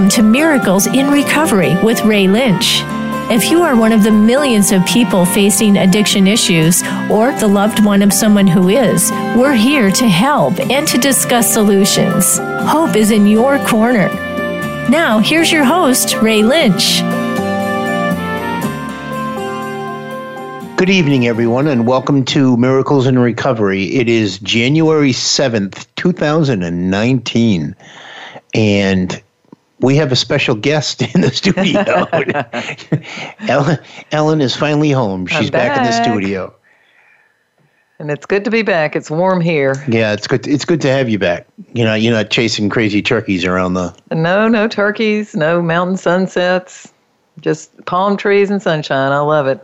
Welcome to Miracles in Recovery with Ray Lynch. If you are one of the millions of people facing addiction issues or the loved one of someone who is, we're here to help and to discuss solutions. Hope is in your corner. Now, here's your host, Ray Lynch. Good evening, everyone, and welcome to Miracles in Recovery. It is January 7th, 2019, and we have a special guest in the studio. Ellen, Ellen is finally home. She's back. back. in the studio. And it's good to be back. It's warm here. Yeah, it's good. It's good to have you back. You know, you're not chasing crazy turkeys around the. No, no turkeys, no mountain sunsets, just palm trees and sunshine. I love it.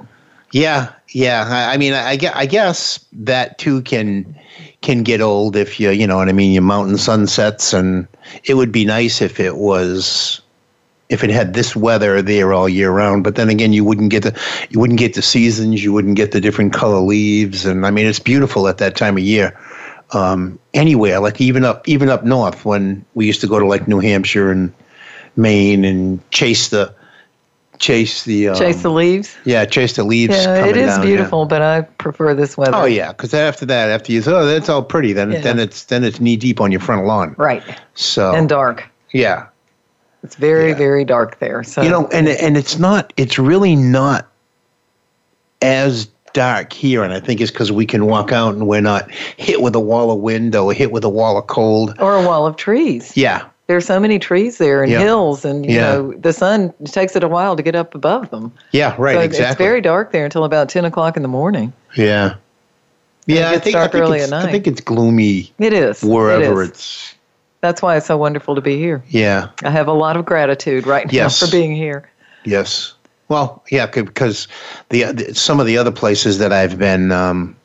Yeah, yeah. I, I mean, I, I guess that too can can get old if you you know what I mean. Your mountain sunsets, and it would be nice if it was if it had this weather there all year round. But then again, you wouldn't get the you wouldn't get the seasons. You wouldn't get the different color leaves, and I mean, it's beautiful at that time of year. Um, anywhere, like even up even up north, when we used to go to like New Hampshire and Maine and chase the chase the um, chase the leaves. Yeah, chase the leaves. Yeah, it is down, beautiful, yeah. but I prefer this weather. Oh yeah, because after that, after you say, oh, that's all pretty, then Yeah. then it's then it's knee deep on your front lawn. right So and dark. yeah, It's very Yeah. very dark there. So you know, and and it's not, it's really not as dark here, and I think it's because we can walk out and we're not hit with a wall of wind or hit with a wall of cold. or a wall of trees. Yeah, There's so many trees there and Yeah. hills, and you Yeah. know the sun takes it a while to get up above them. yeah, right, so exactly. it's very dark there until about ten o'clock in the morning. yeah, yeah. I think I think early it's, I think it's gloomy It is wherever It is. it's. That's why it's so wonderful to be here. Yeah. I have a lot of gratitude right Yes. now for being here. Yes. Well, yeah, because the, the some of the other places that I've been, um,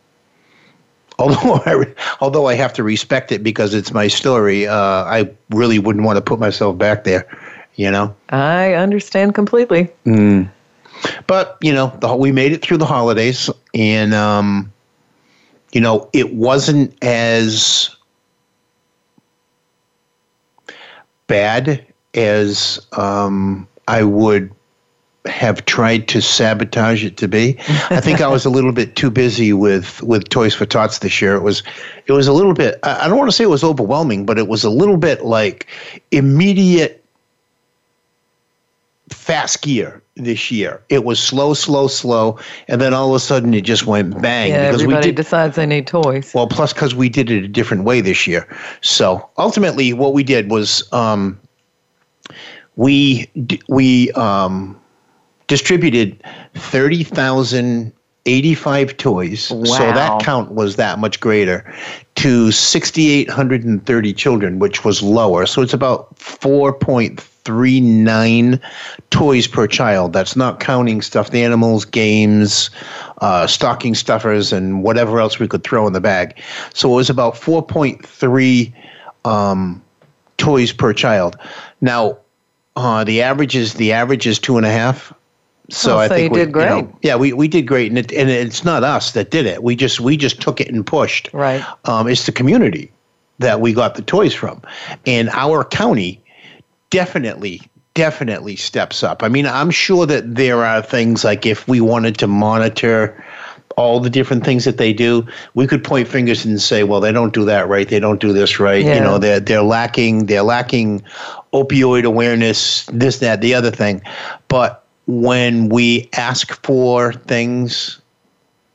although I although I have to respect it because it's my story, uh, I really wouldn't want to put myself back there. You know. I understand completely. But you know, the, we made it through the holidays, and um, you know, it wasn't as bad as um, I would have tried to sabotage it to be. I think I was a little bit too busy with with Toys for Tots this year. It was it was a little bit. I don't want to say it was overwhelming, but it was a little bit like immediate fast gear this year. It was slow, slow, slow, and then all of a sudden it just went bang Yeah, because we everybody did decides they need toys. well, plus because we did it a different way this year. So ultimately, what we did was um, we we um, distributed thirty thousand. 85 toys. So that count was that much greater to 6,830 children, which was lower. So it's about 4.39 toys per child. That's not counting stuffed animals, games, uh, stocking stuffers, and whatever else we could throw in the bag. So it was about 4.3 um, toys per child. Now, uh, the average is the average is two and a half. So Oh, I think you we, did great. know, yeah, we, we did great, and it, and it's not us that did it. We just we just took it and pushed. Right. Um, it's the community that we got the toys from, and our county definitely definitely steps up. I mean, I'm sure that there are things like if we wanted to monitor all the different things that they do, we could point fingers and say, well, they don't do that right. They don't do this right. Yeah. You know, they're they're lacking they're lacking opioid awareness, this, that, the other thing. But when we ask for things,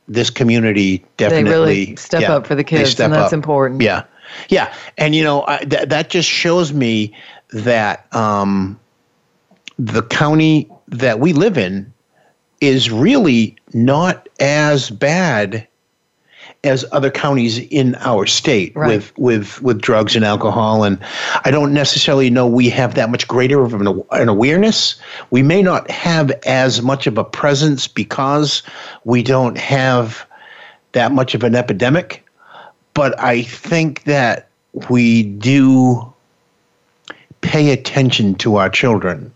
this community They definitely really step yeah, up for the kids, and that's up. important. Yeah, yeah, and you know I, th- that just shows me that um, the county that we live in is really not as bad as other counties in our state Right. with with with drugs and alcohol and I don't necessarily know we have that much greater of an, an awareness we may not have as much of a presence because we don't have that much of an epidemic but I think that we do pay attention to our children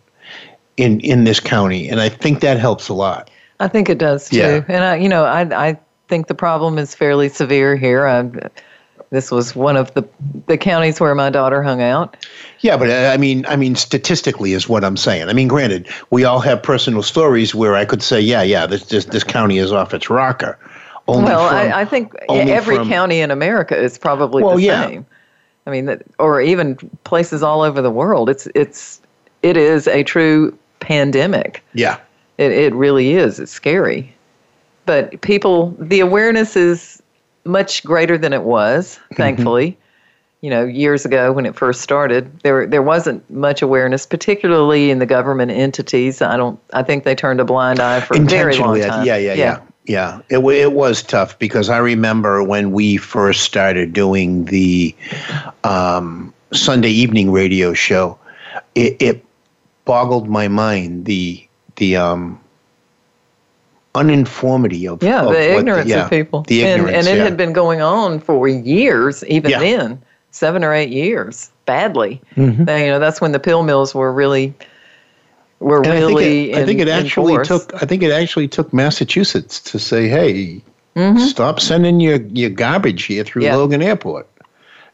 in in this county and I think that helps a lot I think it does too. Yeah. And I, you know, I I think the problem is fairly severe here. I, This was one of the the counties where my daughter hung out. Yeah, but uh, I mean, I mean, statistically is what I'm saying. I mean, granted, we all have personal stories where I could say, yeah, yeah, this this, this county is off its rocker. Only well, from, I, I, think every from, county in America is probably well, the yeah. same. I mean, or even places all over the world. It's it's it is a true pandemic. Yeah, it it really is. It's scary, but people, the awareness is much greater than it was. Mm-hmm. Thankfully, you know, years ago when it first started, there there wasn't much awareness, particularly in the government entities. I don't. I think they turned a blind eye for a very long time. Yeah, yeah, yeah. yeah. Yeah, it it was tough because I remember when we first started doing the um, Sunday evening radio show, it, it, boggled my mind the the um, uninformity of yeah of the ignorance the, yeah, of people the ignorance, and, and it yeah. had been going on for years even yeah. then seven or eight years badly. Mm-hmm. you know, that's when the pill mills were really were and really. I think it, in, I think it actually took. I think it actually took Massachusetts to say, "Hey, mm-hmm. stop sending your your garbage here through. Logan Airport."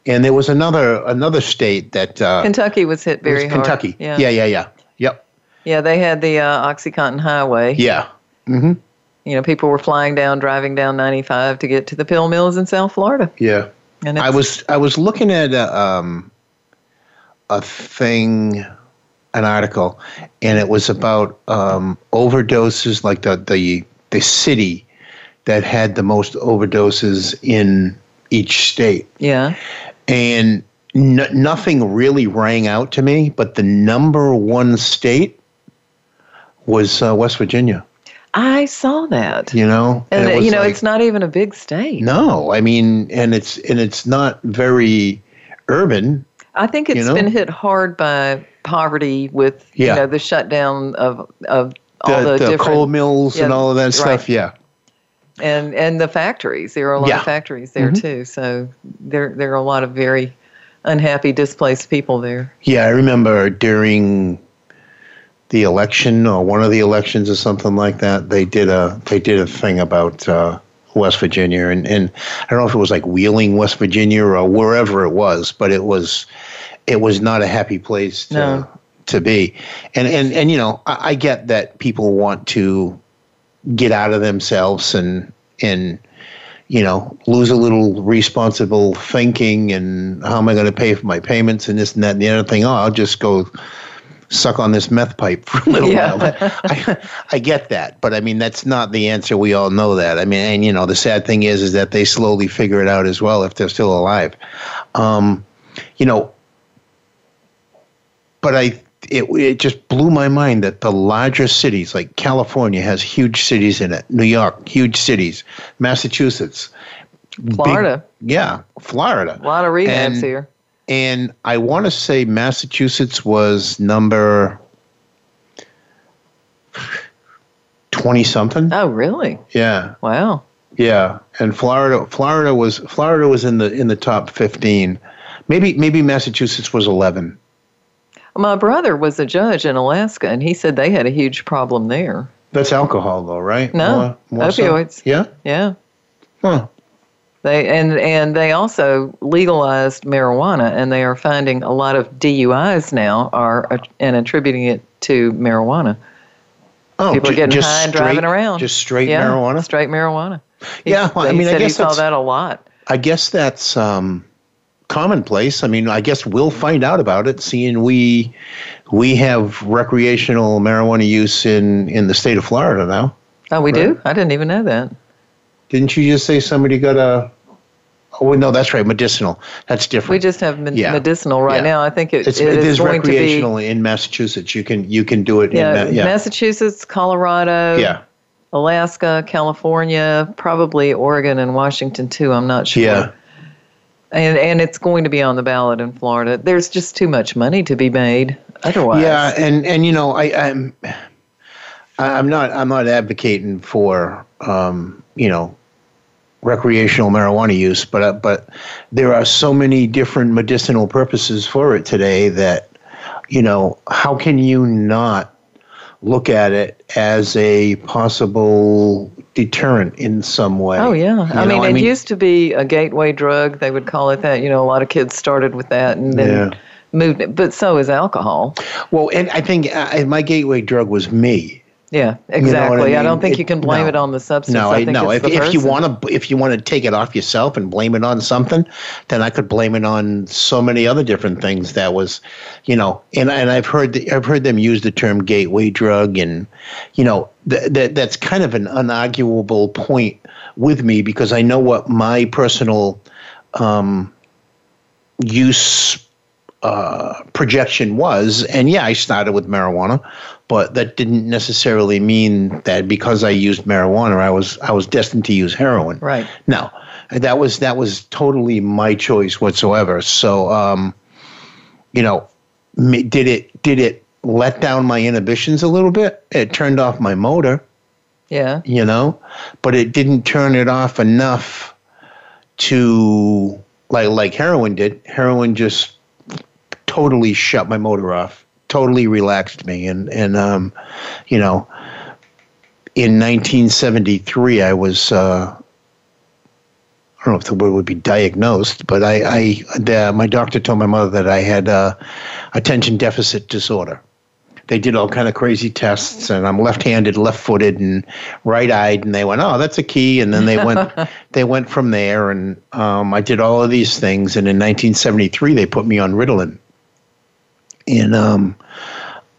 And there was another another state that uh, Kentucky was hit very was hard. Kentucky. Yeah. yeah, yeah, yeah. Yep. Yeah, they had the uh, OxyContin Highway. Yeah. Mm-hmm. You know, people were flying down, driving down 95 to get to the pill mills in South Florida. Yeah. And I was I was looking at a, um, a thing, an article, and it was about um, overdoses, like the the the city that had the most overdoses in each state. Yeah. And n- nothing really rang out to me, but the number one state was uh, West Virginia. I saw that. You know, and, and you know, like, it's not even a big state. No, I mean, and it's and it's not very urban. I think it's you know? been hit hard by poverty with yeah. you know the shutdown of of all the, the, the coal mills yeah, and all of that stuff. Yeah, and and the factories. There are a lot yeah. of factories there mm-hmm. too. So there there are a lot of very unhappy, displaced people there. Yeah, I remember during the election or one of the elections or something like that, they did a they did a thing about uh, West Virginia, and, and I don't know if it was like Wheeling, West Virginia, or wherever it was, but it was it was not a happy place to no. to be. And and and you know, I, I get that people want to get out of themselves and and you know lose a little responsible thinking and how am I going to pay for my payments and this and that and the other thing. Oh, I'll just go suck on this meth pipe for a little yeah. while. I, I get that, but I mean that's not the answer. We all know that. I mean, and you know the sad thing is, is that they slowly figure it out as well if they're still alive. Um, you know, but I it it just blew my mind that the larger cities like California has huge cities in it, New York huge cities, Massachusetts, Florida, big, yeah, Florida, a lot of rehabs and, here and I want to say Massachusetts was number twenty something. Oh, really? Yeah. Wow. Yeah, and Florida, Florida was Florida was in the in the top fifteen. Maybe maybe Massachusetts was eleven. My brother was a judge in Alaska, and he said they had a huge problem there. That's alcohol, though, right? No, more, more opioids. So? Yeah. Yeah. Huh. They and and they also legalized marijuana, and they are finding a lot of DUIs now are and attributing it to marijuana. Oh, people are getting just high and straight, driving around. Just straight yeah, marijuana. Straight marijuana. He, yeah, well, I mean, I guess saw that a lot. I guess that's um, commonplace. I mean, I guess we'll find out about it, seeing we we have recreational marijuana use in in the state of Florida now. Oh, we right? do. I didn't even know that. Didn't you just say somebody got a? Oh no, that's right. Medicinal. That's different. We just have med- yeah. medicinal right yeah. now. I think it, it's, it, it is, is recreational be, in Massachusetts. You can you can do it. Yeah, in, yeah. Massachusetts, Colorado. Yeah. Alaska, California, probably Oregon and Washington too. I'm not sure. Yeah. And and it's going to be on the ballot in Florida. There's just too much money to be made otherwise. Yeah, and and you know I I'm I'm not I'm not advocating for um, you know recreational marijuana use, but uh, but there are so many different medicinal purposes for it today that you know how can you not look at it as a possible deterrent in some way. Oh yeah, You I mean, it used to be a gateway drug. They would call it that. You know, a lot of kids started with that and then Yeah. moved it. But so is alcohol. well, and I think uh, my gateway drug was me. Yeah, know I exactly. I, don't think It- you can blame no. it on the substance. No, I I, think no. If, if you want to, if you want to take it off yourself and blame it on something, then I could blame it on so many other different things. That was, you know, and and I've heard the, I've heard them use the term gateway drug, and you know that that that's kind of an unarguable point with me because I know what my personal um, use uh, projection was. And yeah, I started with marijuana, but that didn't necessarily mean that because I used marijuana, I was I was destined to use heroin. Right. No, that was that was totally my choice whatsoever. So, um, you know, did it did it let down my inhibitions a little bit? It turned off my motor Yeah. you know, but it didn't turn it off enough to like like heroin did. Heroin just totally shut my motor off, totally relaxed me, and and um, you know, in 1973, I was. Uh, I don't know if the word would be diagnosed, but I, I the, my doctor told my mother that I had uh, attention deficit disorder they did all kind of crazy tests and i'm left-handed left-footed and right-eyed and they went oh that's a key and then they went they went from there and um, i did all of these things and in 1973 they put me on ritalin and um,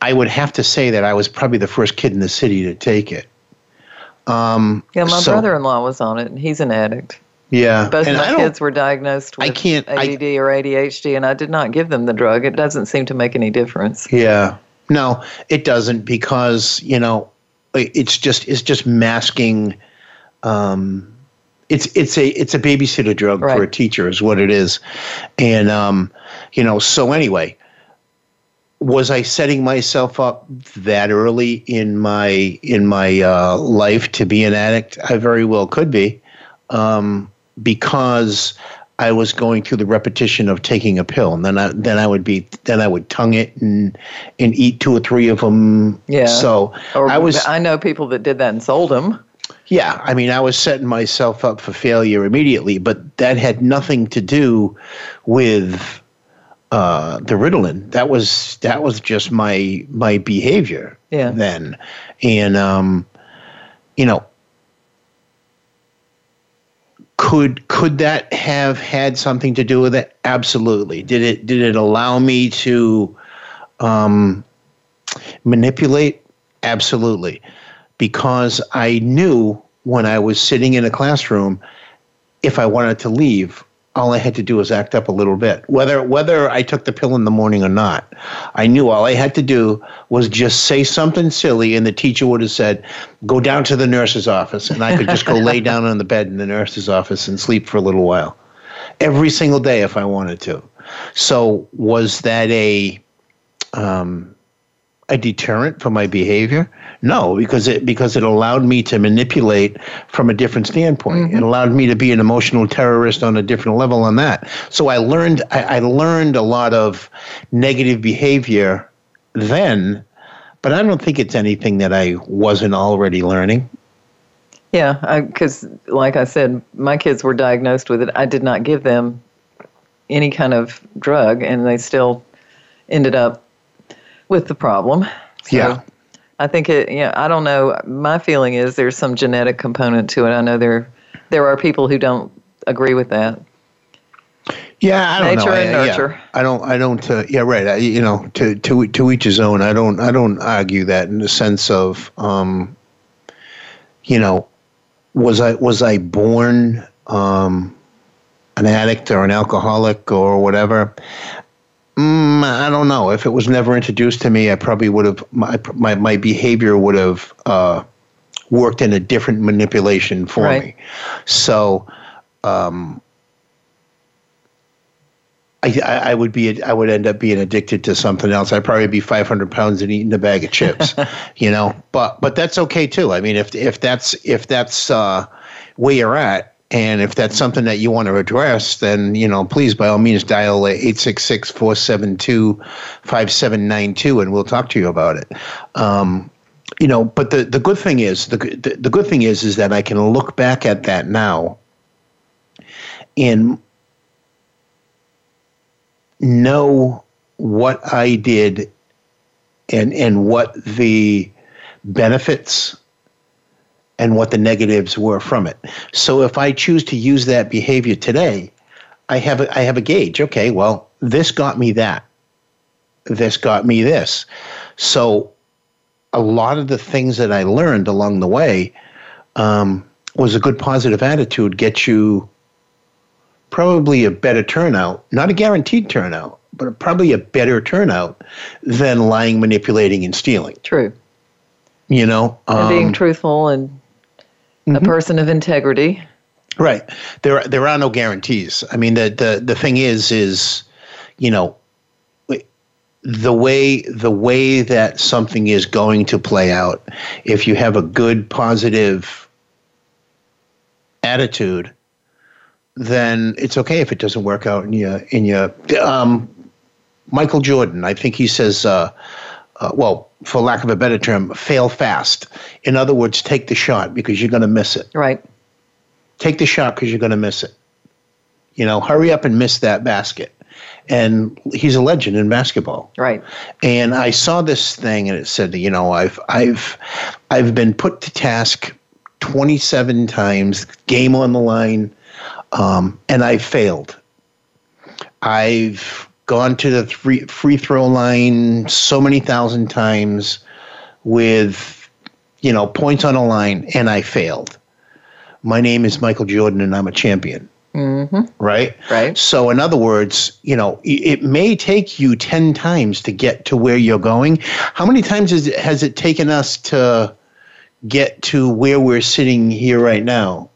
i would have to say that i was probably the first kid in the city to take it um, Yeah, my so- brother-in-law was on it, and he's an addict. yeah Both and of I my kids were diagnosed with I can't- I- ADD or ADHD, and I did not give them the drug. It doesn't seem to make any difference. Yeah. No, it doesn't because, you know, it's just it's just masking um it's it's a it's a babysitter drug for a teacher is what it is. And um you know, so anyway, was I setting myself up that early in my in my uh, life to be an addict? I very well could be, um, because I was going through the repetition of taking a pill, and then I then I would be then I would tongue it and and eat two or three of them. Yeah. So Or I was I know people that did that and sold them. yeah, I mean, I was setting myself up for failure immediately, but that had nothing to do with uh, the Ritalin. That was that was just my my behavior Yeah. then, and um, you know, could could that have had something to do with it? Absolutely. Did it did it allow me to um, manipulate? Absolutely because I knew when I was sitting in a classroom, if I wanted to leave, all I had to do was act up a little bit. Whether whether I took the pill in the morning or not, I knew all I had to do was just say something silly, and the teacher would have said, "Go down to the nurse's office," and I could just go lay down on the bed in the nurse's office and sleep for a little while, every single day if I wanted to. So was that a um, a deterrent for my behavior? No, because it because it allowed me to manipulate from a different standpoint. Mm-hmm. It allowed me to be an emotional terrorist on a different level on that. So I learned I, I learned a lot of negative behavior then, but I don't think it's anything that I wasn't already learning. Yeah, because like I said, my kids were diagnosed with it. I did not give them any kind of drug, and they still ended up with the problem. So Yeah. I think it. Yeah, I don't know. My feeling is there's some genetic component to it. I know there there are people who don't agree with that. Yeah, I don't know. Nature know. and I, yeah, nurture. I don't. I don't. Uh, yeah, right. I, you know, to to to each his own. I don't. I don't argue that in the sense of, um, you know, was I was I born um, an addict or an alcoholic or whatever? Mm, I don't know. If it was never introduced to me, I probably would have my my my behavior would have uh, worked in a different manipulation for Right. me. So. Um, I, I I would be I would end up being addicted to something else. I'd probably be 500 pounds and eating a bag of chips, you know. But but that's okay too. I mean, if if that's if that's uh, where you're at, and if that's something that you want to address, then you know, please by all means dial 866-472-5792 and we'll talk to you about it. Um, you know, but the, the good thing is the, the the good thing is is that I can look back at that now and know what I did and and what the benefits and what the negatives were from it. So if I choose to use that behavior today, I have a, I have a gauge. Okay, well, this got me that. This got me this. So a lot of the things that I learned along the way um, was a good positive attitude get you probably a better turnout, not a guaranteed turnout, but probably a better turnout than lying, manipulating, and stealing. True. You know, and being um, truthful and mm-hmm. a person of integrity. Right. There, there are no guarantees. I mean, the the the thing is, is you know, the way the way that something is going to play out. If you have a good, positive attitude, then it's okay if it doesn't work out in your in your. Um, Michael Jordan, I think he says, uh, uh, well, for lack of a better term, fail fast. In other words, take the shot because you're going to miss it. Right. Take the shot because you're going to miss it. You know, hurry up and miss that basket. And he's a legend in basketball. Right. And I saw this thing and it said, you know, I've I've I've been put to task 27 times, game on the line um, and I failed. I've gone to the free, free throw line so many thousand times with, you know, points on a line, and I failed. My name is Michael Jordan, and I'm a champion. Mm-hmm. Right? Right. So, in other words, you know, it may take you 10 times to get to where you're going. How many times has it, has it taken us to get to where we're sitting here right now?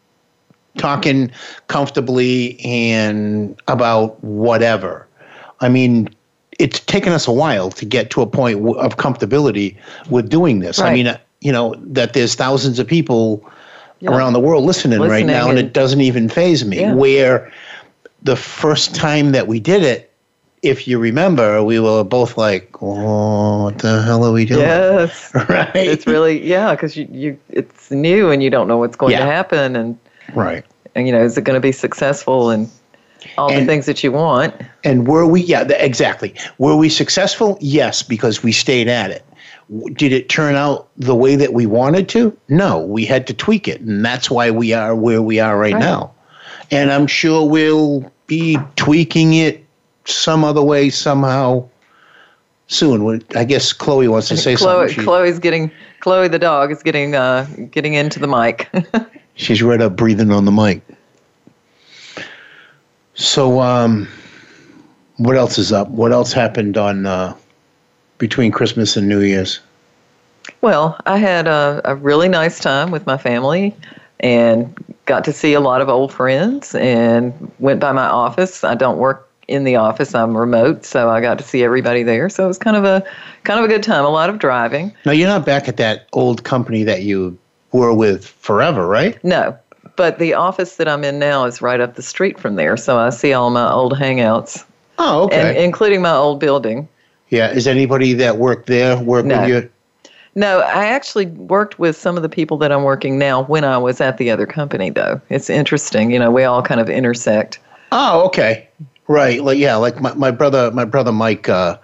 talking comfortably and about whatever. I mean, it's taken us a while to get to a point of comfortability with doing this. Right. I mean, uh, you know, that there's thousands of people yeah. around the world listening, listening right now, and, and, it doesn't even faze me. Yeah. Where the first time that we did it, if you remember, we were both like, "Oh, what the hell are we doing?" Yes, right. It's really yeah, because you, you it's new and you don't know what's going yeah. to happen, and Right. And, you know, is it going to be successful and all and, the things that you want? And were we, yeah, exactly. Were we successful? Yes, because we stayed at it. Did it turn out the way that we wanted to? No, we had to tweak it. And that's why we are where we are right, right. now. And I'm sure we'll be tweaking it some other way somehow soon. I guess Chloe wants to say Chloe, something. Chloe's getting Chloe the dog is getting uh, getting into the mic. She's right up breathing on the mic. So, um, what else is up? What else happened on uh, between Christmas and New Year's? Well, I had a, a really nice time with my family and got to see a lot of old friends and went by my office. I don't work in the office. I'm remote, so I got to see everybody there. So it was kind of a kind of a good time. A lot of driving. Now you're not back at that old company that you were with forever, right? No, but the office that I'm in now is right up the street from there, so I see all my old hangouts. Oh, okay. And, including my old building. Yeah. Is anybody that worked there work no. with you? No, I actually worked with some of the people that I'm working now when I was at the other company, though. It's interesting. You know, we all kind of intersect. Oh, okay. Right. Like yeah, like my, my brother my brother Mike uh,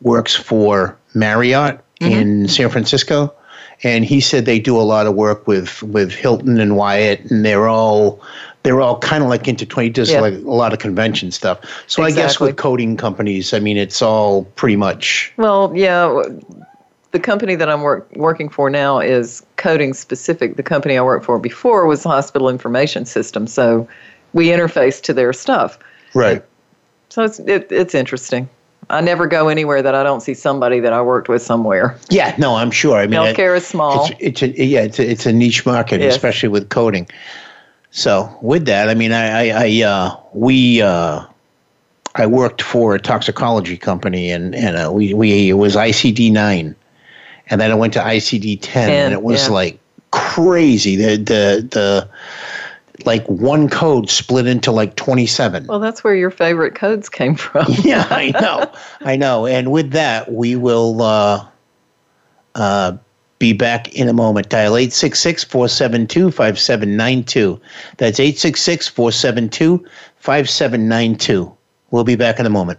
works for Marriott mm-hmm. in San Francisco and he said they do a lot of work with with Hilton and Hyatt, and they're all they're all kind of like intertwined, just yeah. like a lot of convention stuff. So exactly. I guess with coding companies, I mean, it's all pretty much. Well, yeah. The company that I'm work, working for now is coding specific. The company I worked for before was Hospital Information System, so we interface to their stuff. Right. So it's it, it's interesting. I never go anywhere that I don't see somebody that I worked with somewhere. Yeah, no, I'm sure. I mean, healthcare is small. It's, it's a yeah, it's a, it's a niche market, yes. especially with coding. So with that, I mean, I, I, I uh, we, uh, I worked for a toxicology company, and and uh, we we it was ICD nine, and then I went to ICD ten, and it was yeah. like crazy. The the the like one code split into like 27. Well, that's where your favorite codes came from. yeah, I know. I know. And with that, we will uh, uh, be back in a moment. Dial 866 472 5792. That's 866 472 5792. We'll be back in a moment.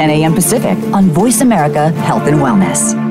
10 a.m. Pacific on Voice America Health and Wellness.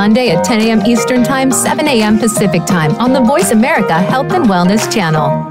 Monday at 10 a.m. Eastern Time, 7 a.m. Pacific Time on the Voice America Health and Wellness channel.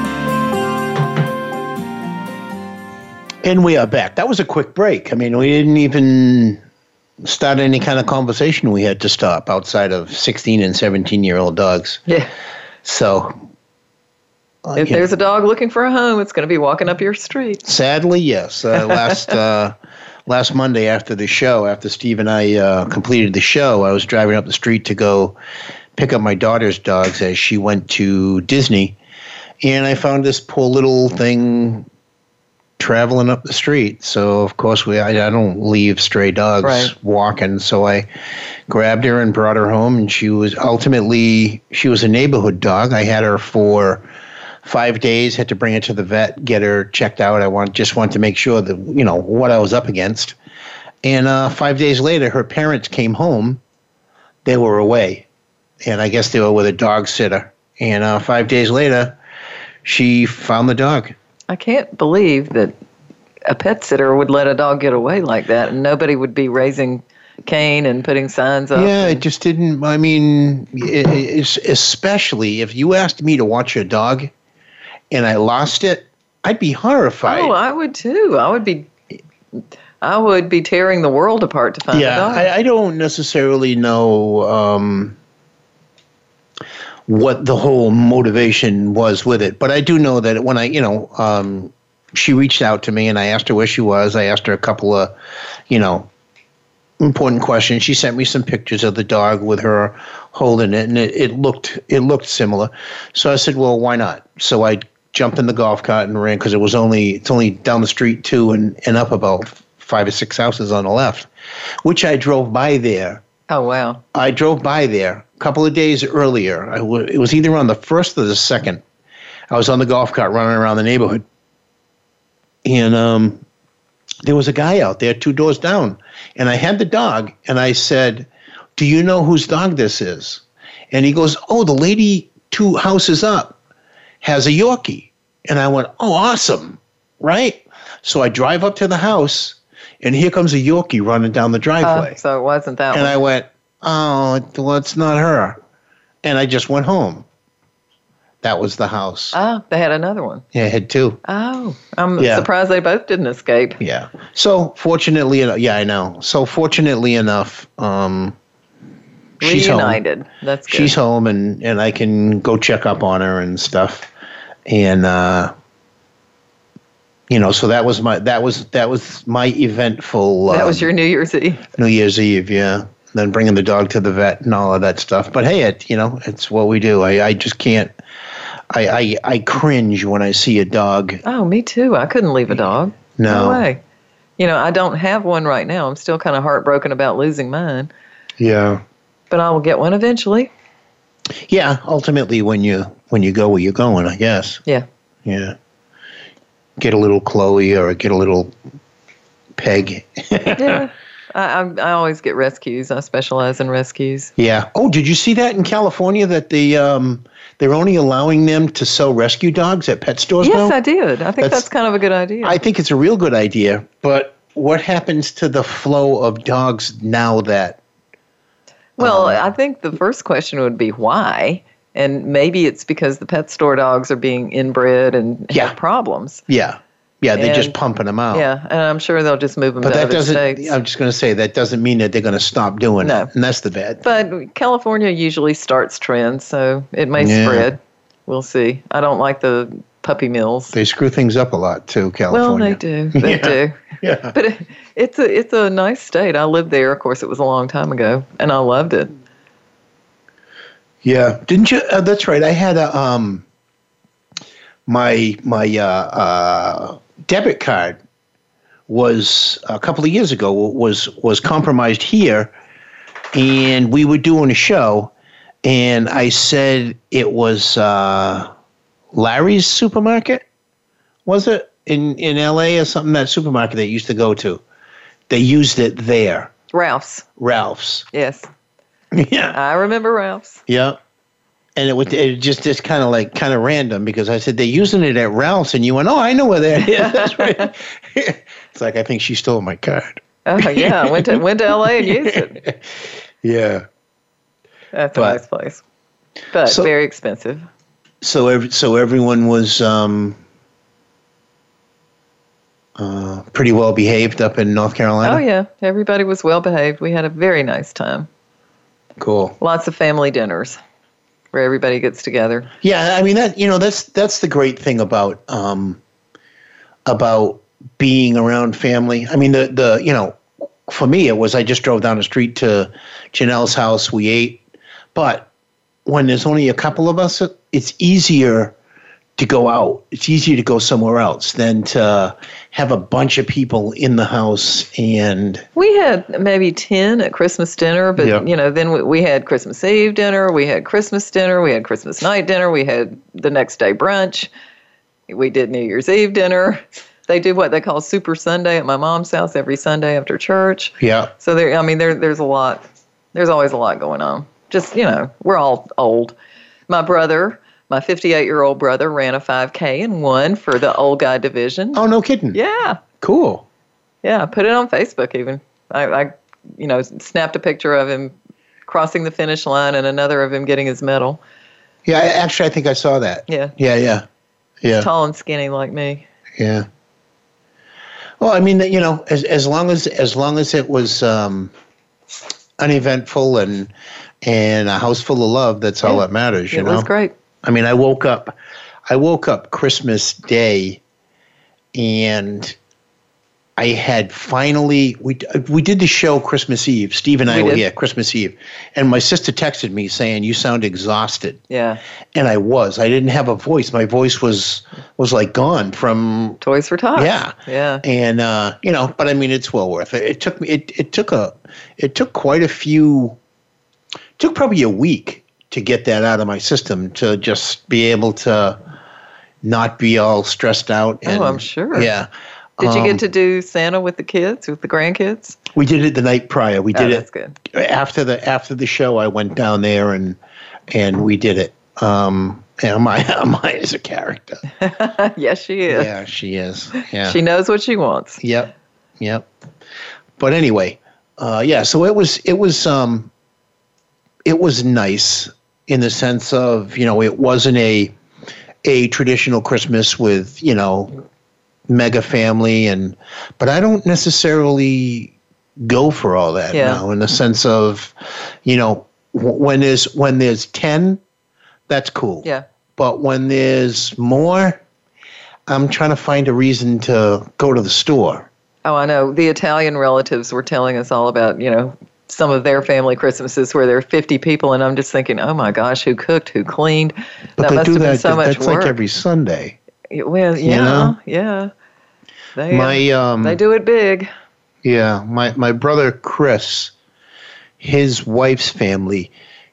And we are back. That was a quick break. I mean, we didn't even start any kind of conversation we had to stop outside of 16 and 17 year old dogs. Yeah. So, uh, If you know, there's a dog looking for a home, it's going to be walking up your street. sadly, yes. Uh, last uh, last Monday after the show, after Steve and I uh, completed the show, I was driving up the street to go pick up my daughter's dogs as she went to Disney, and I found this poor little thing traveling up the street. So of course we I, I don't leave stray dogs Right. walking. So I grabbed her and brought her home, and she was ultimately she was a neighborhood dog. I had her for five days. Had to bring her to the vet, get her checked out. I want just wanted to make sure that you know what I was up against. And uh, five days later, her parents came home. They were away, and I guess they were with a dog sitter. And uh, five days later, she found the dog. I can't believe that a pet sitter would let a dog get away like that and nobody would be raising Cain and putting signs up. Yeah, it just didn't. I mean, it, especially if you asked me to watch a dog and I lost it, I'd be horrified. Oh, I would too. I would be. I would be tearing the world apart to find a yeah, dog. I, I don't necessarily know um, what the whole motivation was with it, but I do know that when I, you know, um, she reached out to me and I asked her where she was. I asked her a couple of, you know, important questions. She sent me some pictures of the dog with her holding it, and it, it looked it looked similar. So I said, well, why not? So I jumped in the golf cart and ran because it was only it's only down the street two and and up about five or six houses on the left, which I drove by there Oh wow. I drove by there a couple of days earlier. It was either on the first or the second. I was on the golf cart running around the neighborhood, and um, there was a guy out there two doors down, and I had the dog, and I said, "Do you know whose dog this is?" And he goes, "Oh, the lady two houses up has a Yorkie," and I went, "Oh, awesome, right?" So I drive up to the house, and here comes a Yorkie running down the driveway. Oh, so it wasn't that And one. I went, oh, well, it's not her. And I just went home. That was the house. oh, they had another one. Yeah, I had two. Oh, I'm Yeah. surprised they both didn't escape. Yeah. So fortunately, yeah, I know. So fortunately enough, um, she's home. Reunited. That's good. She's home, and and I can go check up on her and stuff. And uh, you know, so that was my that was that was my eventful. that um, was your New Year's Eve. New Year's Eve, yeah. Then bringing the dog to the vet and all of that stuff. But hey, it you know it's what we do. I, I just can't. I, I I cringe when I see a dog. Oh, me too. I couldn't leave a dog. No. way. You know, I don't have one right now. I'm still kind of heartbroken about losing mine, Yeah. but I will get one eventually. Yeah. Ultimately, when you when you go where you're going, I guess. Yeah. Yeah. Get a little Chloe or get a little Peg. Yeah. I, I, I always get rescues. I specialize in rescues. yeah. Oh, did you see that in California that the um they're only allowing them to sell rescue dogs at pet stores Yes, now? I did. I think That's- that's, kind of a good idea. I think it's a real good idea, but what happens to the flow of dogs now that well, um, I think the first question would be why. And maybe it's because the pet store dogs are being inbred and Yeah. have problems. yeah. Yeah, they're just pumping them out. Yeah, and I'm sure they'll just move them But to that other doesn't states. I'm just going to say that doesn't mean that they're going to stop doing No. it. And that's the bad. But California usually starts trends, so it may Yeah. spread. We'll see. I don't like the puppy mills. They screw things up a lot too, California. Well, they do. They Yeah. do. Yeah. But it, it's a it's a nice state. I lived there. Of course, it was a long time ago, and I loved it. Yeah, didn't you? Uh, that's right. I had a um, my my uh, uh, debit card was a couple of years ago was was compromised here, and we were doing a show, and I said it was uh, Larry's supermarket, was it in in L.A. or something? That supermarket they used to go to, they used it there. Ralph's. Ralph's. Yes, Yeah. I remember Ralph's. Yeah. And it was it just just kind of like kind of random because I said they're using it at Ralph's and you went, Oh, I know where that is. Yeah. That's right. it's like I think she stole my card. Oh yeah, went to went to L.A. and used it. Yeah. That's But- a nice place, but So- very expensive. So every, so everyone was um uh, pretty well behaved up in North Carolina. Oh yeah, everybody was well behaved. We had a very nice time. Cool. Lots of family dinners where everybody gets together. Yeah, I mean that you know that's that's the great thing about um about being around family. I mean the the you know for me it was I just drove down the street to Janelle's house, we ate, but when there's only a couple of us, it's easier to go out. It's easier to go somewhere else than to have a bunch of people in the house and We had maybe 10 at Christmas dinner, but you know, then we, we had Christmas Eve dinner, we had Christmas dinner, we had Christmas night dinner, we had the next day brunch. We did New Year's Eve dinner. They do what they call Super Sunday at my mom's house every Sunday after church. yeah. So there I mean there there's a lot there's always a lot going on. Just, you know, we're all old. My brother, my 58-year-old brother ran a 5K and won for the old guy division. Oh no kidding. Yeah. Cool. Yeah, I put it on Facebook even. I, I, you know, snapped a picture of him crossing the finish line and another of him getting his medal. Yeah, I, actually I think I saw that. Yeah, Yeah, yeah. Yeah. tall and skinny like me. Yeah. Well, I mean, you know, as as long as as long as it was um, uneventful and and a house full of love, that's all that matters. You it know. was great. I mean, I woke up, I woke up Christmas Day, and I had finally we we did the show Christmas Eve. Steve and I We were did. here Christmas Eve, and my sister texted me saying, "You sound exhausted." Yeah, and I was. I didn't have a voice. My voice was was like gone from Toys for Tots. yeah. yeah. And uh, you know, but I mean, it's well worth it. It took me. It, it took a. It took quite a few took probably a week to get that out of my system to just be able to not be all stressed out. And, oh, I'm sure. Yeah. Did you Um, get to do Santa with the kids, with the grandkids? We did it the night prior. We Oh, did that's it good. after the after the show. I went down there and and we did it. Um, and my Maya is a character. yes, she is. Yeah, she is. Yeah. She knows what she wants. Yep. Yep. But anyway, uh, yeah. So it was it was um, it was nice in the sense of you know it wasn't a a traditional Christmas with you know mega family and but I don't necessarily go for all that Yeah. now in the sense of you know when there's when there's 10 that's cool Yeah. but when there's more I'm trying to find a reason to go to the store Oh, I know. The Italian relatives were telling us all about, you know, some of their family Christmases where there are 50 people, and I'm just thinking, oh my gosh, who cooked, who cleaned? but that they must do have been that so much that's work. like every Sunday well, yeah, know? yeah. They, uh, my um they do it big. Yeah, my my brother Chris, his wife's family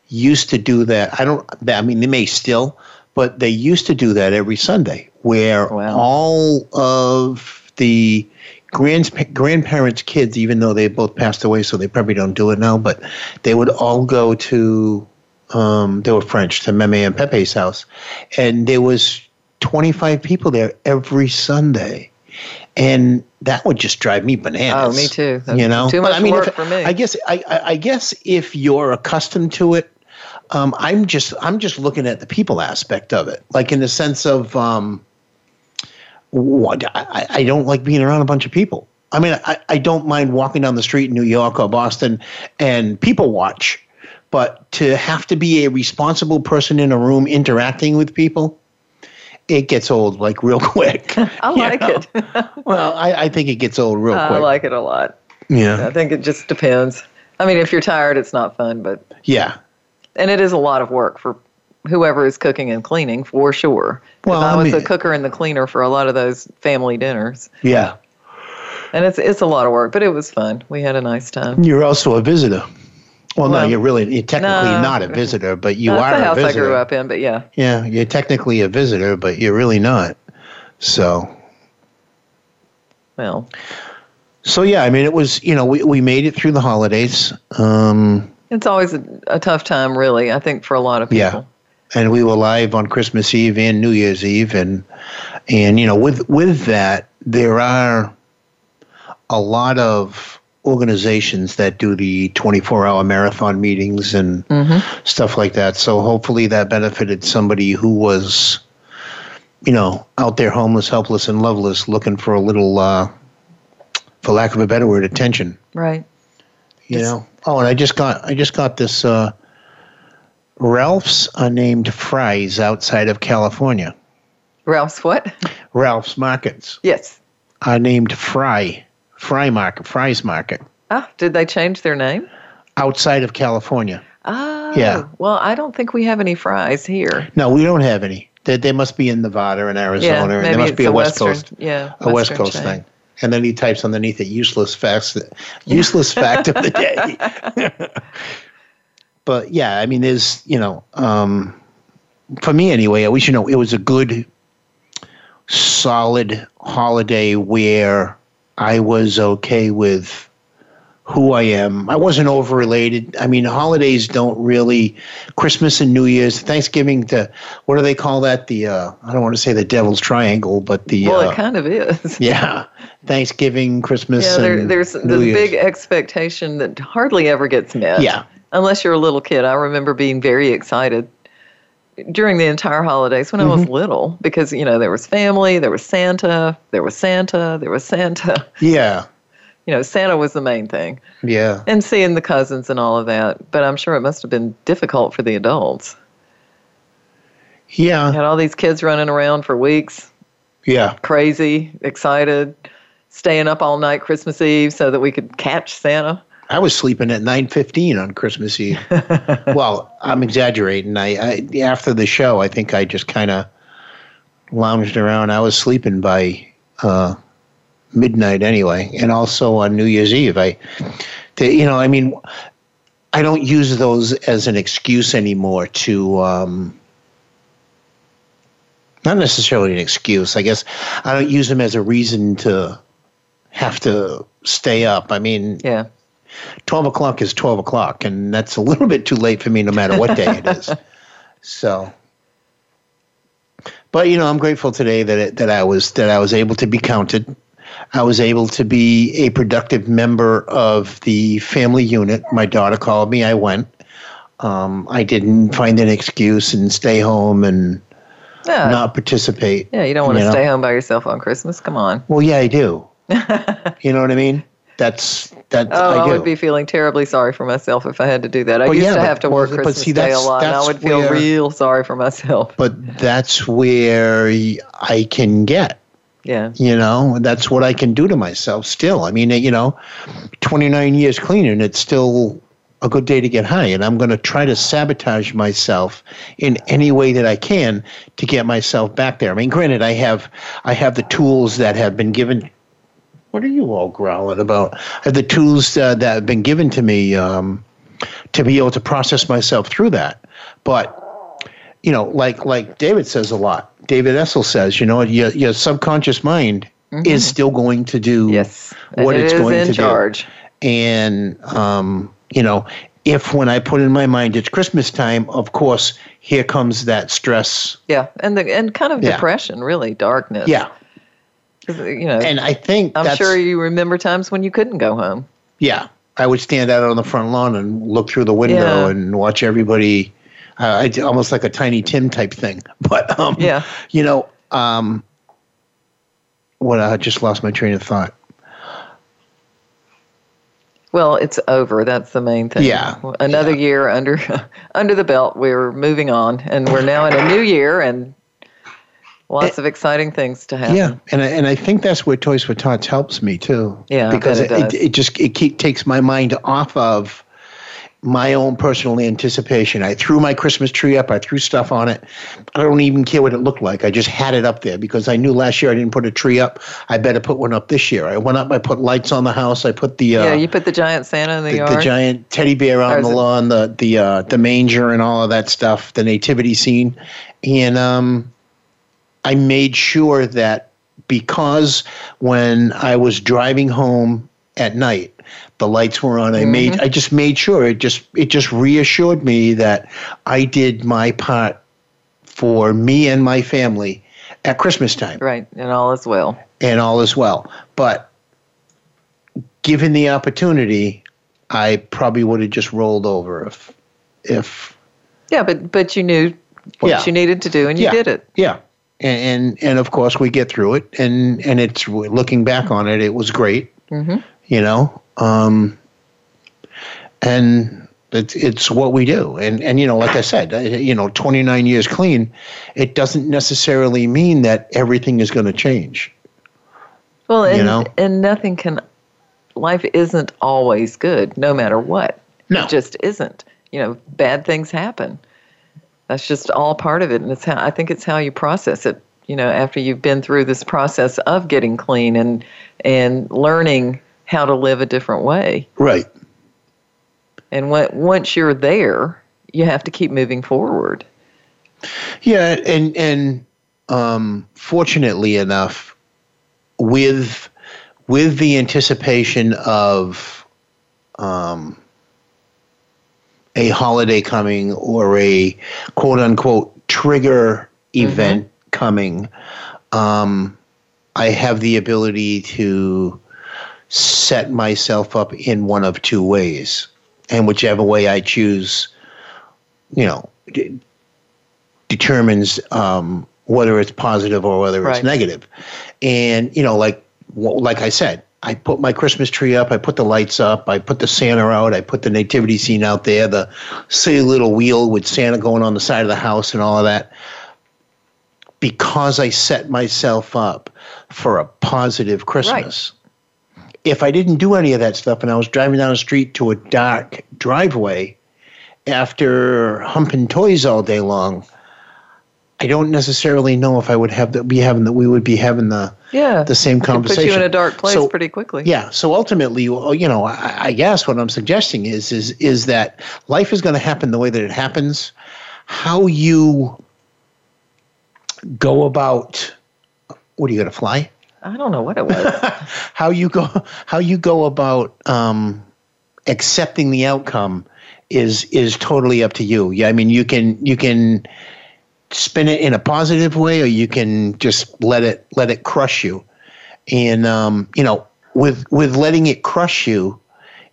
used to do that. I don't. I mean, they may still, but they used to do that every Sunday, where Wow. all of the grand grandparents' kids, even though they both passed away, so they probably don't do it now, but they would all go to. Um, they were French to Meme and Pepe's house, and there was twenty five people there every Sunday and that would just drive me bananas. Oh, me too. That's You know, too But, much I mean, work if- for me. I guess I, I, I guess if you're accustomed to it, um, I'm just I'm just looking at the people aspect of it, like in the sense of um, what I, I don't like being around a bunch of people. I mean, I, I don't mind walking down the street in New York or Boston and people watch, but to have to be a responsible person in a room interacting with people, it gets old like real quick. I like know? it. Well, I, I think it gets old real I quick. I like it a lot. yeah. I think it just depends. I mean, if you're tired, it's not fun, but Yeah. and it is a lot of work for whoever is cooking and cleaning for sure. Well, I I was the cooker and the cleaner for a lot of those family dinners, Yeah. and it's it's a lot of work, but it was fun. We had a nice time. You're also a visitor. Well, no, you're really you're technically no. not a visitor, but you That's are the a house visitor. I grew up in, but yeah, Yeah, you're technically a visitor, but you're really not. So, well, so yeah, I mean, it was you know we we made it through the holidays. Um, it's always a, a tough time, really. I think for a lot of people. Yeah. And we were live on Christmas Eve and New Year's Eve, and and you know with with that there are a lot of organizations that do the 24 hour marathon meetings and stuff like that. So hopefully that benefited somebody who was, you know, out there homeless, helpless, and loveless, looking for a little, uh, for lack of a better word, attention. Right. You know. Oh, and I just got I just got this. Uh, Ralph's are named Fry's outside of California. Ralph's what? Ralph's Markets yes. are named Fry, Fry Market, Fry's Market Ah, did they change their name? outside of California. Oh, Yeah. Well, I don't think we have any fries here. No, we don't have any. They, they must be in Nevada and Arizona. yeah, and maybe they must be a, West Western, Coast, Yeah, a West Coast chain. thing. And then he types underneath it useless facts, useless fact of the day. but yeah, I mean, there's you know, um, for me anyway, at least you know, it was a good, solid holiday where I was okay with who I am. I wasn't overrelated. I mean, holidays don't really Christmas and New Year's, Thanksgiving to what do they call that? The uh, I don't want to say the Devil's Triangle, but the Well, uh, it kind of is. yeah, Thanksgiving, Christmas. Yeah, there, there's New this Year's. big expectation that hardly ever gets met. Yeah. Unless you're a little kid. I remember being very excited during the entire holidays when I Mm-hmm. was little because, you know, there was family, there was Santa, there was Santa, there was Santa. Yeah, You know, Santa was the main thing. yeah. And seeing the cousins and all of that. But I'm sure it must have been difficult for the adults. Yeah, Had all these kids running around for weeks, yeah, crazy, excited, staying up all night Christmas Eve so that we could catch Santa. I was sleeping at nine fifteen on Christmas Eve. well, I'm exaggerating. I, I after the show, I think I just kind of lounged around. I was sleeping by uh, midnight anyway, and also on New Year's Eve. I, you know, I mean, I don't use those as an excuse anymore to um, not necessarily an excuse. I guess I don't use them as a reason to have to stay up. I mean, Yeah. 12 o'clock is 12 o'clock, and that's a little bit too late for me no matter what day it is. So, but you know, I'm grateful today that it, that I was that I was able to be counted. I was able to be a productive member of the family unit. My daughter called me. I went. Um, I didn't find an excuse and stay home and Yeah. not participate. yeah, you don't want to know? stay home by yourself on Christmas. Come on. Well, yeah, I do. you know what I mean? That's that. Oh, I I, would be feeling terribly sorry for myself if I had to do that. I used yeah, to but- have to work Christmas see, Day a lot, and I would feel where- real sorry for myself. but that's where I can get. Yeah. You know, that's what I can do to myself still. I mean, you know, 29 years clean and it's still a good day to get high. And I'm going to try to sabotage myself in any way that I can to get myself back there. I mean, granted, I have, I have the tools that have been given. What are you all growling about? I have the tools uh, that have been given to me um, to be able to process myself through that. But you know, like like David says a lot. David Essel says, you know, your your subconscious mind is still going to do Mm-hmm. Yes. what it's it is going in to charge. do. And um, you know, if when I put in my mind it's Christmas time, of course, here comes that stress. Yeah. And the and kind of Yeah. depression, really, darkness. Yeah. You know, And I think I'm sure you remember times when you couldn't go home. yeah, I would stand out on the front lawn and look through the window Yeah. and watch everybody. Uh, I almost like a Tiny Tim type thing, but um, Yeah. you know, um, what I just lost my train of thought. Well, it's over. That's the main thing. Yeah. Another year under under the belt. We're moving on, and we're now in a new year, and lots of exciting things to happen. Yeah, and I, and I think that's where Toys for Tots helps me too. Yeah, because it it, it, just it keep, takes my mind off of my own personal anticipation. I threw my Christmas tree up. I threw stuff on it. I don't even care what it looked like. I just had it up there because I knew last year I didn't put a tree up. I better put one up this year. I went up. I put lights on the house. I put the uh, Yeah, you put the giant Santa in the, the, yard. the giant teddy bear out on the it- lawn, the the uh, the manger and all of that stuff, the nativity scene, and um, I made sure that because when I was driving home at night, the lights were on. I mm-hmm. made I just made sure it just it just reassured me that I did my part for me and my family at Christmas time right, and all is well. and all is well. But given the opportunity, I probably would have just rolled over if, if Yeah, but but you knew what Yeah. you needed to do, and you yeah, did it. Yeah, and, and and of course we get through it, and and it's looking back on it, it was great. Mm-hmm. You know, um, and. It's, it's what we do. And, and, you know, like I said, uh, you know, 29 years clean, it doesn't necessarily mean that everything is going to change. Well, and You know? and nothing can. Life isn't always good, no matter what. No. It just isn't. You know, bad things happen. That's just all part of it, and it's how I think it's how you process it. You know, after you've been through this process of getting clean and and learning how to live a different way. Right. And when, once you're there, you have to keep moving forward. Yeah, and and um, fortunately enough, with with the anticipation of um, a holiday coming or a quote unquote trigger event coming, um, I have the ability to set myself up in one of two ways, and whichever way I choose, you know, d- determines um, whether it's positive or whether Right. it's negative. And you know, like like I said, I put my Christmas tree up, I put the lights up, I put the Santa out, I put the nativity scene out there, the silly little wheel with Santa going on the side of the house and all of that. Because I set myself up for a positive Christmas. If I didn't do any of that stuff and I was driving down the street to a dark driveway after humping toys all day long, I don't necessarily know if I would have the, be having the we would be having the Yeah. the same It puts you in a dark place So- pretty quickly. Yeah. So ultimately, well, you know, I, I guess what I'm suggesting is is is that life is going to happen the way that it happens. How you go about what are you going to fly? I don't know what it was. how you go how you go about um, accepting the outcome is is totally up to you. Yeah, I mean you can you can spin it in a positive way, or you can just let it let it crush you. And um, you know, with with letting it crush you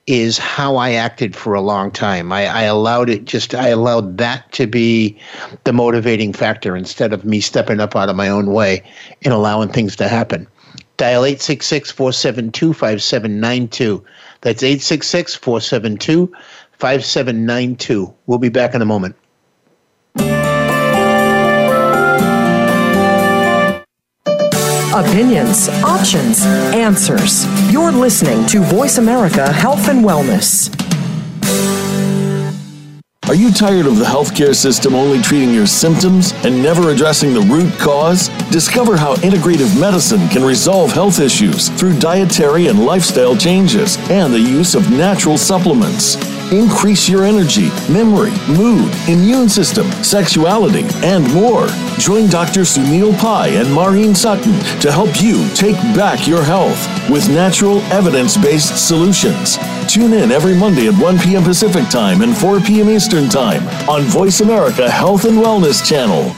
is how I acted for a long time. I, I allowed it just I allowed that to be the motivating factor instead of me stepping up out of my own way and allowing things to happen. Dial 866-472-5792. That's 866-472-5792. We'll be back in a moment. Opinions, options, answers. You're listening to Voice America Health and Wellness. Are you tired of the healthcare system only treating your symptoms and never addressing the root cause? Discover how integrative medicine can resolve health issues through dietary and lifestyle changes and the use of natural supplements. Increase your energy, memory, mood, immune system, sexuality, and more. Join Dr. Sunil Pai and Maureen Sutton to help you take back your health with natural, evidence based solutions. Tune in every Monday at 1 p.m. Pacific Time and 4 p.m. Eastern Time on Voice America Health and Wellness Channel.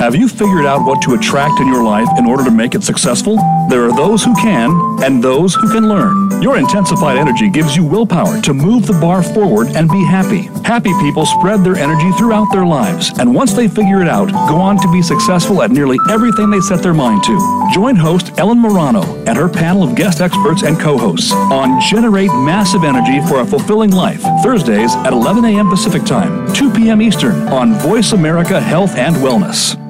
Have you figured out what to attract in your life in order to make it successful? There are those who can and those who can learn. Your intensified energy gives you willpower to move the bar forward and be happy. Happy people spread their energy throughout their lives, and once they figure it out, go on to be successful at nearly everything they set their mind to. Join host Ellen Morano and her panel of guest experts and co-hosts on Generate Massive Energy for a Fulfilling Life, Thursdays at 11 a.m. Pacific Time, 2 p.m. Eastern on Voice America Health and Wellness.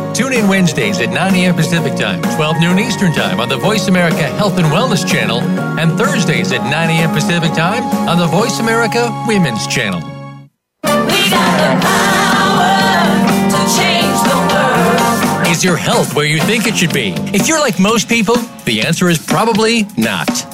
Tune in Wednesdays at 9 a.m. Pacific Time, 12 noon Eastern Time on the Voice America Health and Wellness Channel, and Thursdays at 9 a.m. Pacific Time on the Voice America Women's Channel. We got the power to change the world. Is your health where you think it should be? If you're like most people, the answer is probably not.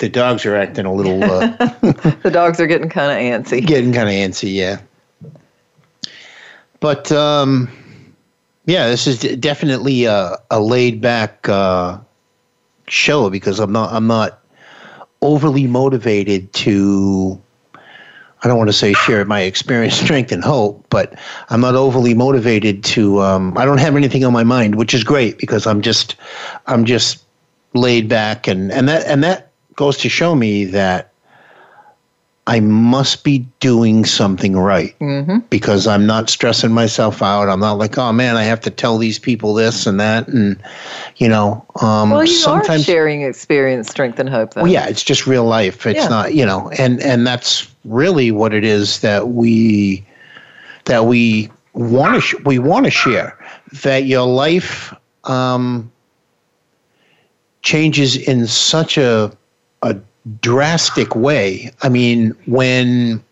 the dogs are acting a little uh, the dogs are getting kind of antsy. getting kind of antsy, yeah. But um, yeah, this is definitely a, a laid back uh, show because I'm not I'm not overly motivated to. I don't want to say share my experience, strength, and hope, but I'm not overly motivated to. Um, I don't have anything on my mind, which is great because I'm just, I'm just laid back, and and that and that goes to show me that I must be doing something right Mm-hmm. because I'm not stressing myself out. I'm not like, oh man, I have to tell these people this and that, and you know, um, Well, you sometimes are sharing experience, strength, and hope, though. well, yeah, it's just real life. It's Yeah. not, you know, and and that's really what it is that we that we want to sh- we want to share that your life um, changes in such a a drastic way. I mean, when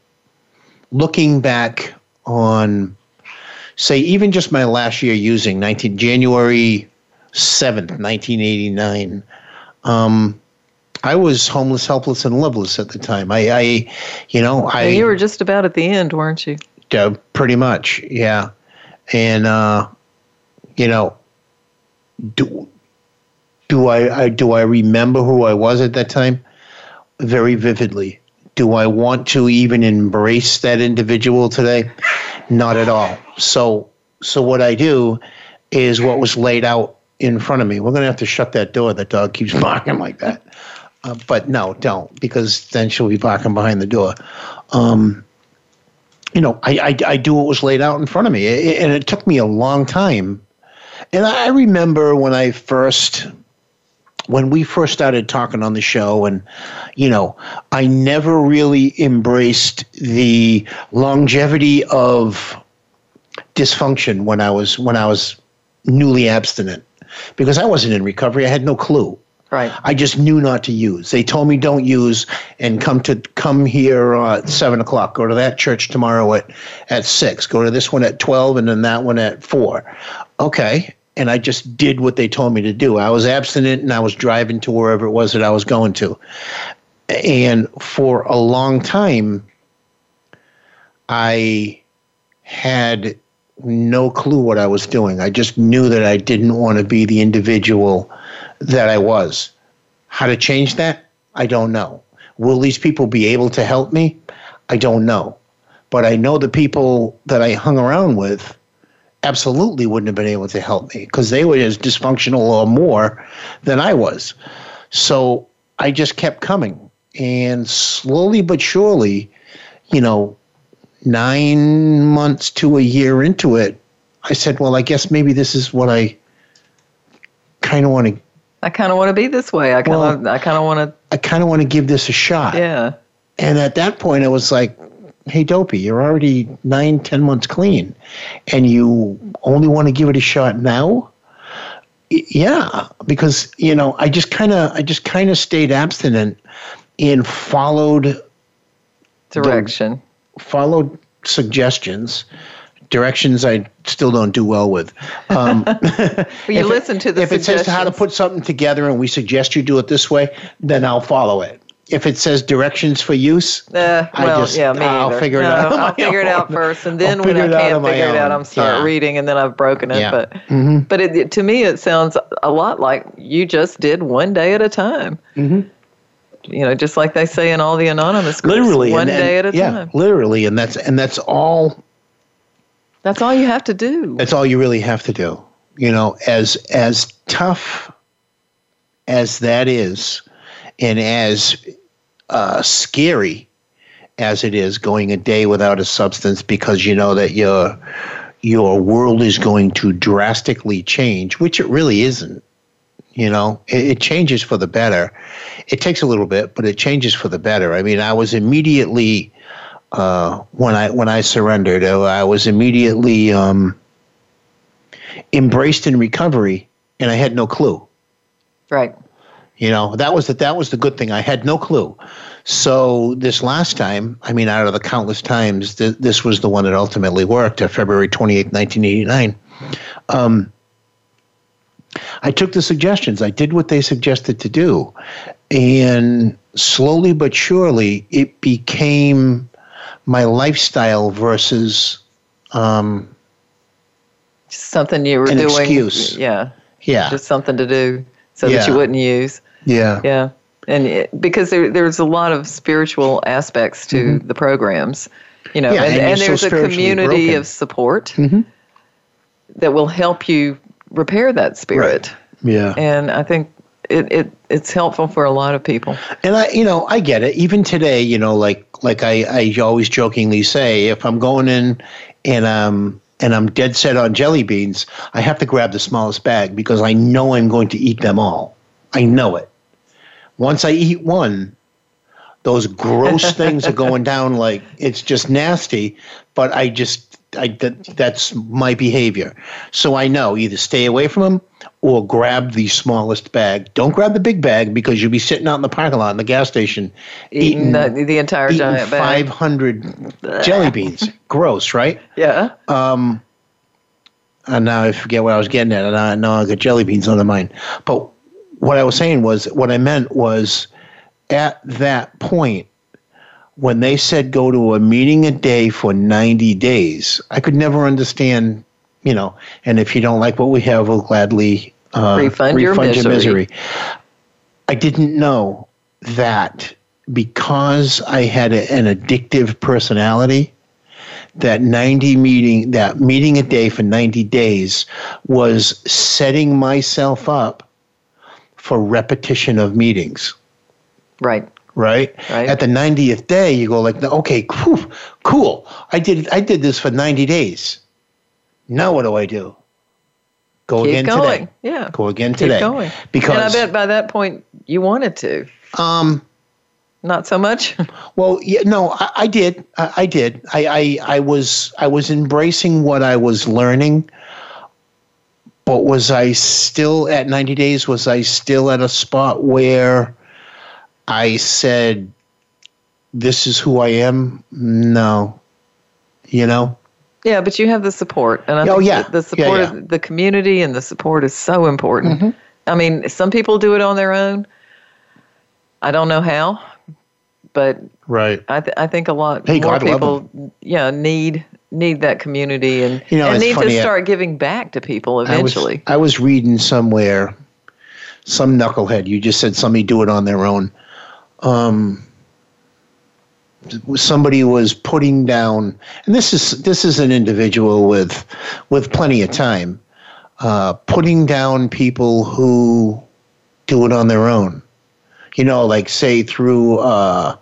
looking back on say even just my last year using 19 January 7th, 1989. Um, I was homeless, helpless, and loveless at the time. I, I you know, I. you were just about at the end, weren't you? Uh, pretty much, yeah. And, uh, you know, do, do I, I do I remember who I was at that time? Very vividly. Do I want to even embrace that individual today? Not at all. So so what I do is what was laid out in front of me. We're going to have to shut that door. That dog keeps barking like that. Uh, but no, don't, because then she'll be barking behind the door. Um, you know, I, I, I do what was laid out in front of me, it, and it took me a long time. And I remember when I first when we first started talking on the show and you know i never really embraced the longevity of dysfunction when i was when i was newly abstinent because i wasn't in recovery i had no clue Right. I just knew not to use. They told me don't use and come to come here uh, at seven o'clock. Go to that church tomorrow at at six. Go to this one at twelve, and then that one at four. Okay, and I just did what they told me to do. I was abstinent and I was driving to wherever it was that I was going to. And for a long time, I had no clue what I was doing. I just knew that I didn't want to be the individual that I was. How to change that? I don't know. Will these people be able to help me? I don't know. But I know the people that I hung around with absolutely wouldn't have been able to help me because they were as dysfunctional or more than I was. So I just kept coming. And slowly but surely, you know, nine months to a year into it, I said, well, I guess maybe this is what I kind of want to. I kind of want to be this way. I kind of, Well, I kind of want to. I kind of want to give this a shot. yeah. And at that point, I was like, hey, Dopey, you're already nine, ten months clean, and you only want to give it a shot now? Yeah, because you know, I just kind of, I just kind of stayed abstinent and followed Direction. followed suggestions. Directions I still don't do well with. Um, you it- listen to the if it says how to put something together and we suggest you do it this way, then I'll follow it. If it says directions for use, Uh, I well, just- yeah, me I'll either. figure it No, out I'll figure it out first, and I'll then when I can't figure it out. I'm start Yeah. reading, and then I've broken it. Yeah. But Mhm. but it, it- to me, it sounds a lot like you just did one day at a time. Mm-hmm. You know, just like they say in all the anonymous groups, literally one and- and- day at a yeah, time. literally, and that's and that's all. That's all you have to do. That's all you really have to do. You know, as as tough as that is, and as uh, scary as it is going a day without a substance because you know that your your world is going to drastically change, which it really isn't. You know, it, it changes for the better. It takes a little bit, but it changes for the better. I mean, I was immediately uh, when I when I surrendered, uh, I was immediately um, embraced in recovery, and I had no clue. Right. You know, that was the, that was the good thing. I had no clue. So this last time, I mean, out of the countless times, th- this was the one that ultimately worked. Uh, February twenty eighth, nineteen eighty nine. Um, I took the suggestions. I did what they suggested to do, and slowly but surely, it became my lifestyle versus um, something you were An doing. excuse. Yeah. yeah, Just something to do so that you wouldn't use. Yeah, Yeah. And it, because there, there's a lot of spiritual aspects to the programs, you know, Mm-hmm. Yeah, and, and and, you're so there's a community broken. of support Mhm. that will help you repair that spirit. yeah. And I think it, it it's helpful for a lot of people. And I, you know, I get it. Even today, you know, like like I, I always jokingly say, if I'm going in and um and I'm dead set on jelly beans, I have to grab the smallest bag because I know I'm going to eat them all. I know it. Once I eat one, those gross things are going down like it's just nasty. But I just I that, that's my behavior. So I know either stay away from them or grab the smallest bag. Don't grab the big bag because you'll be sitting out in the parking lot in the gas station Eating the, the entire eating giant bag. 500 jelly beans. Gross, right? Yeah. Um, and now I forget what I was getting at, and I now I got jelly beans on the mind. But what I was saying was, what I meant was, at that point, when they said go to a meeting a day for 90 days, I could never understand, you know, and if you don't like what we have, we'll gladly uh, Refund your misery. I didn't know that because I had a, an addictive personality, that 90 meeting, that meeting a day for 90 days was setting myself up for repetition of meetings Right. right? Right. At the 90th day, you go like, okay, cool, cool. I did I did this for 90 days. Now what do I do? Go Keep again going. today. Yeah. Go again Keep today. going. Because and I bet by that point you wanted to. um Not so much. well, yeah, no, I, I did. I, I did. I, I I was I was embracing what I was learning. But was I still at 90 days? Was I still at a spot where I said, "This is who I am"? No. You know. yeah, but you have the support, and I Oh, think yeah. the, the support Yeah, yeah. of the community and the support is so important. Mm-hmm. I mean, some people do it on their own. I don't know how, but Right. I, th- I think a lot Hey, more God people, yeah, need need that community and You know, and need funny, to start giving back to people I was- eventually. I was, reading somewhere, some knucklehead. You just said somebody do it on their own. Um, somebody was putting down, and this is this is an individual with with plenty of time, uh, putting down people who do it on their own. You know, like say through uh,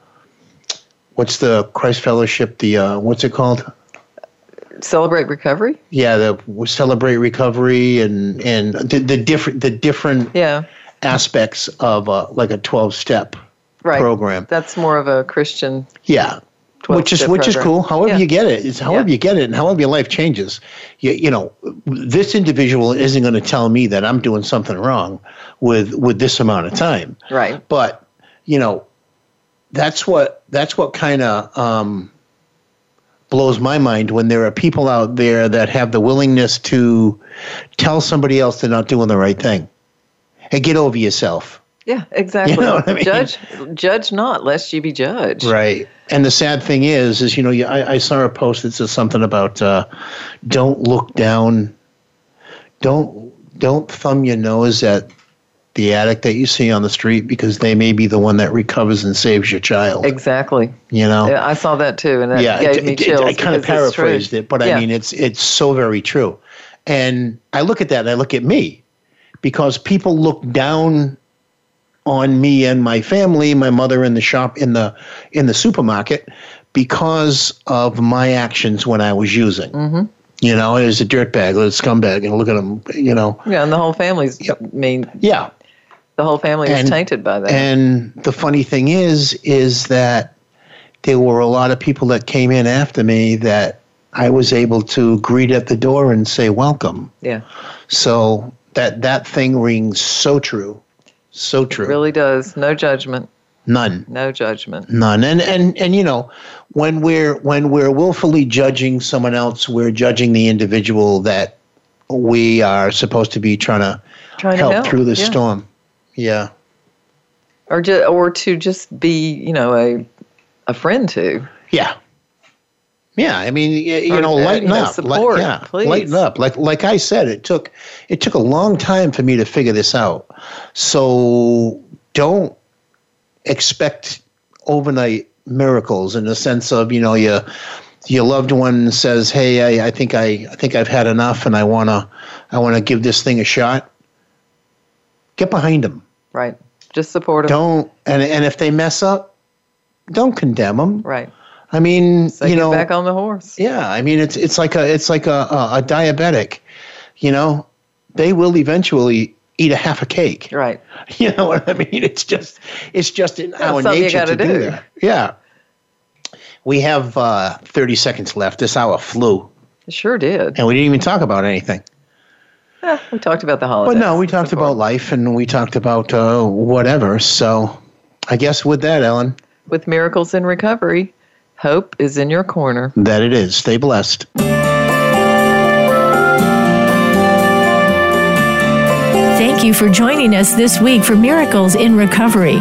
what's the Christ Fellowship? The uh, what's it called? Celebrate recovery. yeah the celebrate recovery and and the, the different the different Yeah, aspects of uh, like a 12 step right. program That's more of a Christian. yeah which is which is cool however Yeah. you get it it's however Yeah. you get it and however your life changes you, you know this individual isn't going to tell me that i'm doing something wrong with with this amount of time Right. but you know that's what that's what kind of um, blows my mind when there are people out there that have the willingness to tell somebody else they're not doing the right thing and get over yourself Yeah, exactly. You know I mean? Judge, judge not, lest you be judged. right and the sad thing is is you know I, I saw a post that says something about uh, don't look down don't don't thumb your nose at the addict that you see on the street because they may be the one that recovers and saves your child Exactly. you know Yeah, I saw that too, and that yeah, gave it- me it- chills. I kind of because it's true. paraphrased it, but Yeah. I mean it's it's so very true. And I look at that and I look at me because people look down on me and my family, my mother in the shop in the in the supermarket because of my actions when I was using. Mm-hmm. You know, as a dirtbag, a scumbag, and look at him. You know, Yeah, and the whole family's. Yep. I mean, yeah. The whole family is And- tainted by that. And the funny thing is, is that there were a lot of people that came in after me that I was able to greet at the door and say welcome. yeah, So that that thing rings so true, so it true. really does. No judgment. None, No judgment. none. And and and you know, when we're when we're willfully judging someone else, we're judging the individual that we are supposed to be trying to Trying help, to help through the yeah. storm. Yeah. or ju- or to just be, you know, a a friend to. Yeah. Yeah, I mean, you Or, know, uh, lighten you know, up. support, yeah, please. lighten up. Like like I said, it took it took a long time for me to figure this out. So don't expect overnight miracles in the sense of you know your your loved one says, "Hey, I, I think I I think I've had enough, and I wanna I wanna give this thing a shot." Get behind them. Right. Just support them. Don't and and if they mess up, don't condemn them. Right. I mean, So you know, back on the horse. yeah, I mean it's it's like a it's like a, a, a diabetic, you know, they will eventually eat a half a cake. Right. You know what I mean? It's just it's just in our nature to do. do. that. Yeah. We have uh, 30 seconds left. This hour flew, It sure did. and we didn't even talk about anything. Eh, we talked about the holidays. But no, we talked about life and we talked about uh, whatever. So I guess with that, Ellen. With miracles in recovery, hope is in your corner. That it is. Stay blessed. Thank you for joining us this week for Miracles in Recovery.